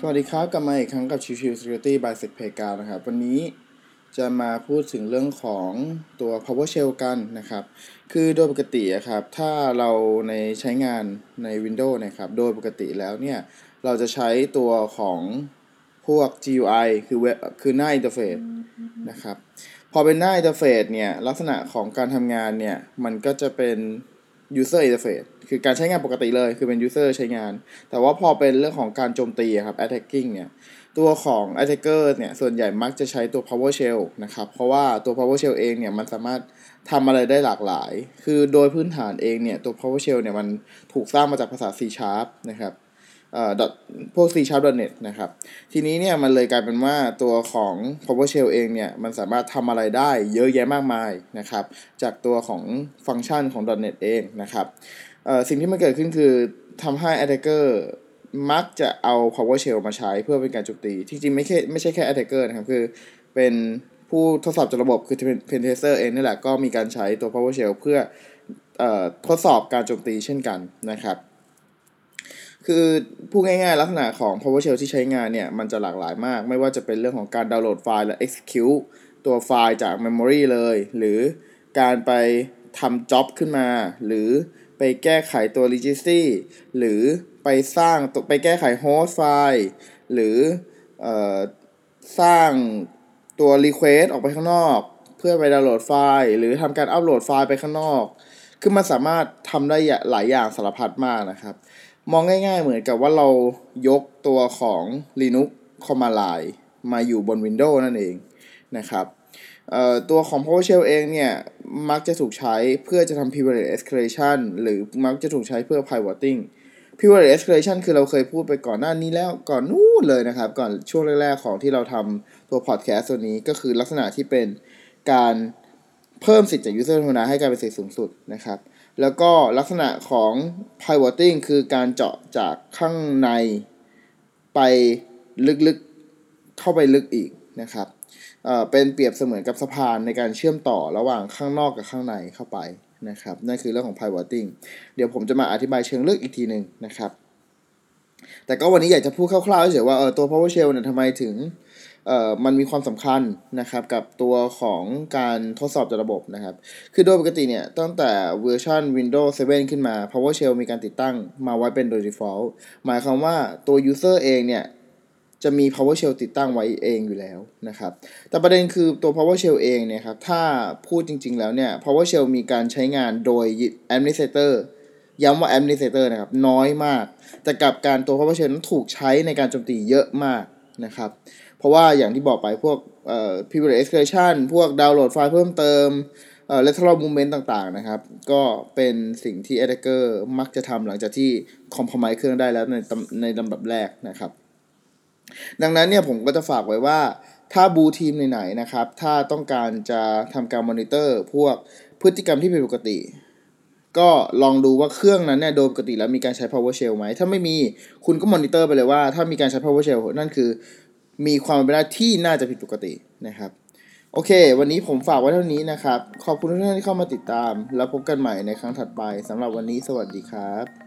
สวัสดีครับ กลับมาอีกครั้งกับชิวชิว Security by s e c p a y g a นะครับ วันนี้จะมาพูดถึงเรื่องของตัว PowerShell กันนะครับ คือโดยปกติครับ ถ้าเราในใช้งานใน Windows นะครับ โดยปกติแล้วเนี่ย เราจะใช้ตัวของพวก GUI คือเว็บคือหน้า interface นะครับ พอเป็นหน้า interface เนี่ย ลักษณะของการทำงานเนี่ย มันก็จะเป็น user interface คือการใช้งานปกติเลย คือเป็น user ใช้งาน แต่ว่าพอเป็นเรื่องของการโจมตีครับ attacking เนี่ย ตัวของ attacker เนี่ย ส่วนใหญ่มักจะใช้ตัว PowerShell นะครับ เพราะว่าตัว PowerShell เองเนี่ย มันสามารถทำอะไรได้หลากหลาย คือโดยพื้นฐานเองเนี่ย ตัว PowerShell เนี่ย มันถูกสร้างมาจากภาษา C Sharp นะครับ เอ่อพวก C Sharp .net นะครับ ทีนี้เนี่ยมันเลยกลายเป็นว่าตัวของ PowerShell เองเนี่ย มันสามารถทำอะไรได้เยอะแยะมากมายนะครับ จากตัวของฟังก์ชันของ .net เองนะครับสิ่งที่มันเกิดขึ้นคือทำให้ attacker มักจะเอา PowerShell มาใช้เพื่อเป็นการโจมตี จริงๆ ไม่แค่ไม่ใช่แค่ attacker นะครับ คือเป็นผู้ทดสอบจากระบบคือ pen tester เองนี่แหละก็มีการใช้ตัว PowerShell เพื่อเอ่อทดสอบการโจมตีเช่นกันนะครับ คือพูดง่ายๆ ลักษณะของ PowerShell ที่ใช้งานเนี่ย มันจะหลากหลายมาก ไม่ว่าจะเป็นเรื่องของการดาวน์โหลดไฟล์และ execute ตัวไฟล์จาก memory เลย หรือการไปทำ job ขึ้นมา หรือไปแก้ไขตัว registry หรือไปสร้างไปแก้ไข host ไฟล์หรืออสร้างตัว request ออกไปข้างนอก เพื่อไปดาวน์โหลดไฟล์ หรือทำการอัปโหลดไฟล์ไปข้างนอก คือมันสามารถทำได้หลายอย่างสารพัดมากนะครับ มองง่ายๆเหมือนกับว่าเรายกตัวของ Linux Command Line มาอยู่บน Windows นั่นเองนะครับตัวของ PowerShell เองเนี่ย มักจะถูกใช้เพื่อจะทำ privilege escalation หรือมักจะถูกใช้เพื่อ pivoting privilege escalation คือเราเคยพูดไปก่อนหน้านี้แล้วก่อนนู้นเลยนะครับ ก่อนช่วงแรกๆของที่เราทำตัว podcast ตัวนี้ก็คือลักษณะที่เป็นการ เพิ่มสิทธิ์จาก user ธรรมดาให้กลายเป็นสิทธิ์สูงสุดนะครับ แล้วก็ลักษณะของ pivoting คือการเจาะจากข้างในไปลึกๆ เข้าไปลึกอีกนะครับเเป็นเปรียบเสมือนกับสะพานในการเชื่อมต่อระหว่างข้างนอกกับข้างในเข้าไปนะครับนั่นคือเรื่องของ pivoting เดี๋ยวผมจะมาอธิบายเชิงลึกอีกทีหนึ่งนะครับ แต่ก็วันนี้อยากจะพูดคร่าวๆเฉยๆว่าเออตัว PowerShell เนี่ยทำไมถึง มันมีความสำคัญนะครับกับตัวของการทดสอบจากระบบนะครับ คือโดยปกติเนี่ยตั้งแต่เวอร์ชัน Windows 7 ขึ้นมา PowerShell มีการติดตั้งมาไว้เป็นโดย default หมายความว่าตัว user เองเนี่ยจะมี PowerShell ติดตั้งไว้เองอยู่แล้วนะครับ แต่ประเด็นคือตัว PowerShell เองเนี่ยครับ ถ้าพูดจริง ๆ แล้วเนี่ย PowerShell มีการใช้งานโดย Administrator ย้ำว่า Administrator นะครับ น้อยมาก แต่กับการตัว PowerShell นั้นถูกใช้ในการโจมตีเยอะมากนะครับ เพราะว่าอย่างที่บอกไปพวกเอ่อ privilege escalation พวกดาวน์โหลดไฟล์เพิ่มเติมเอ่อ lateral movement ต่างๆนะครับ ก็เป็นสิ่งที่ attacker มักจะทำหลังจากที่ compromise เครื่องได้แล้วในในลำดับแรกนะครับ ดังนั้นเนี่ยผมก็จะฝากไว้ว่าถ้า blue team ไหนๆนะครับ ถ้าต้องการจะทำการมอนิเตอร์ พวกพฤติกรรมที่ผิดปกติ ก็ลองดูว่าเครื่องนั้นเนี่ยโดยปกติแล้วมีการใช้ PowerShell ไหม ถ้าไม่มีคุณก็มอนิเตอร์ไปเลยว่า ถ้ามีการใช้ PowerShell นั่นคือ มีความเป็นไปได้ที่น่าจะผิดปกตินะครับ โอเค วันนี้ผมฝากไว้เท่านี้นะครับ ขอบคุณทุกท่านที่เข้ามาติดตาม แล้วพบกันใหม่ในครั้งถัดไปสำหรับวันนี้สวัสดีครับ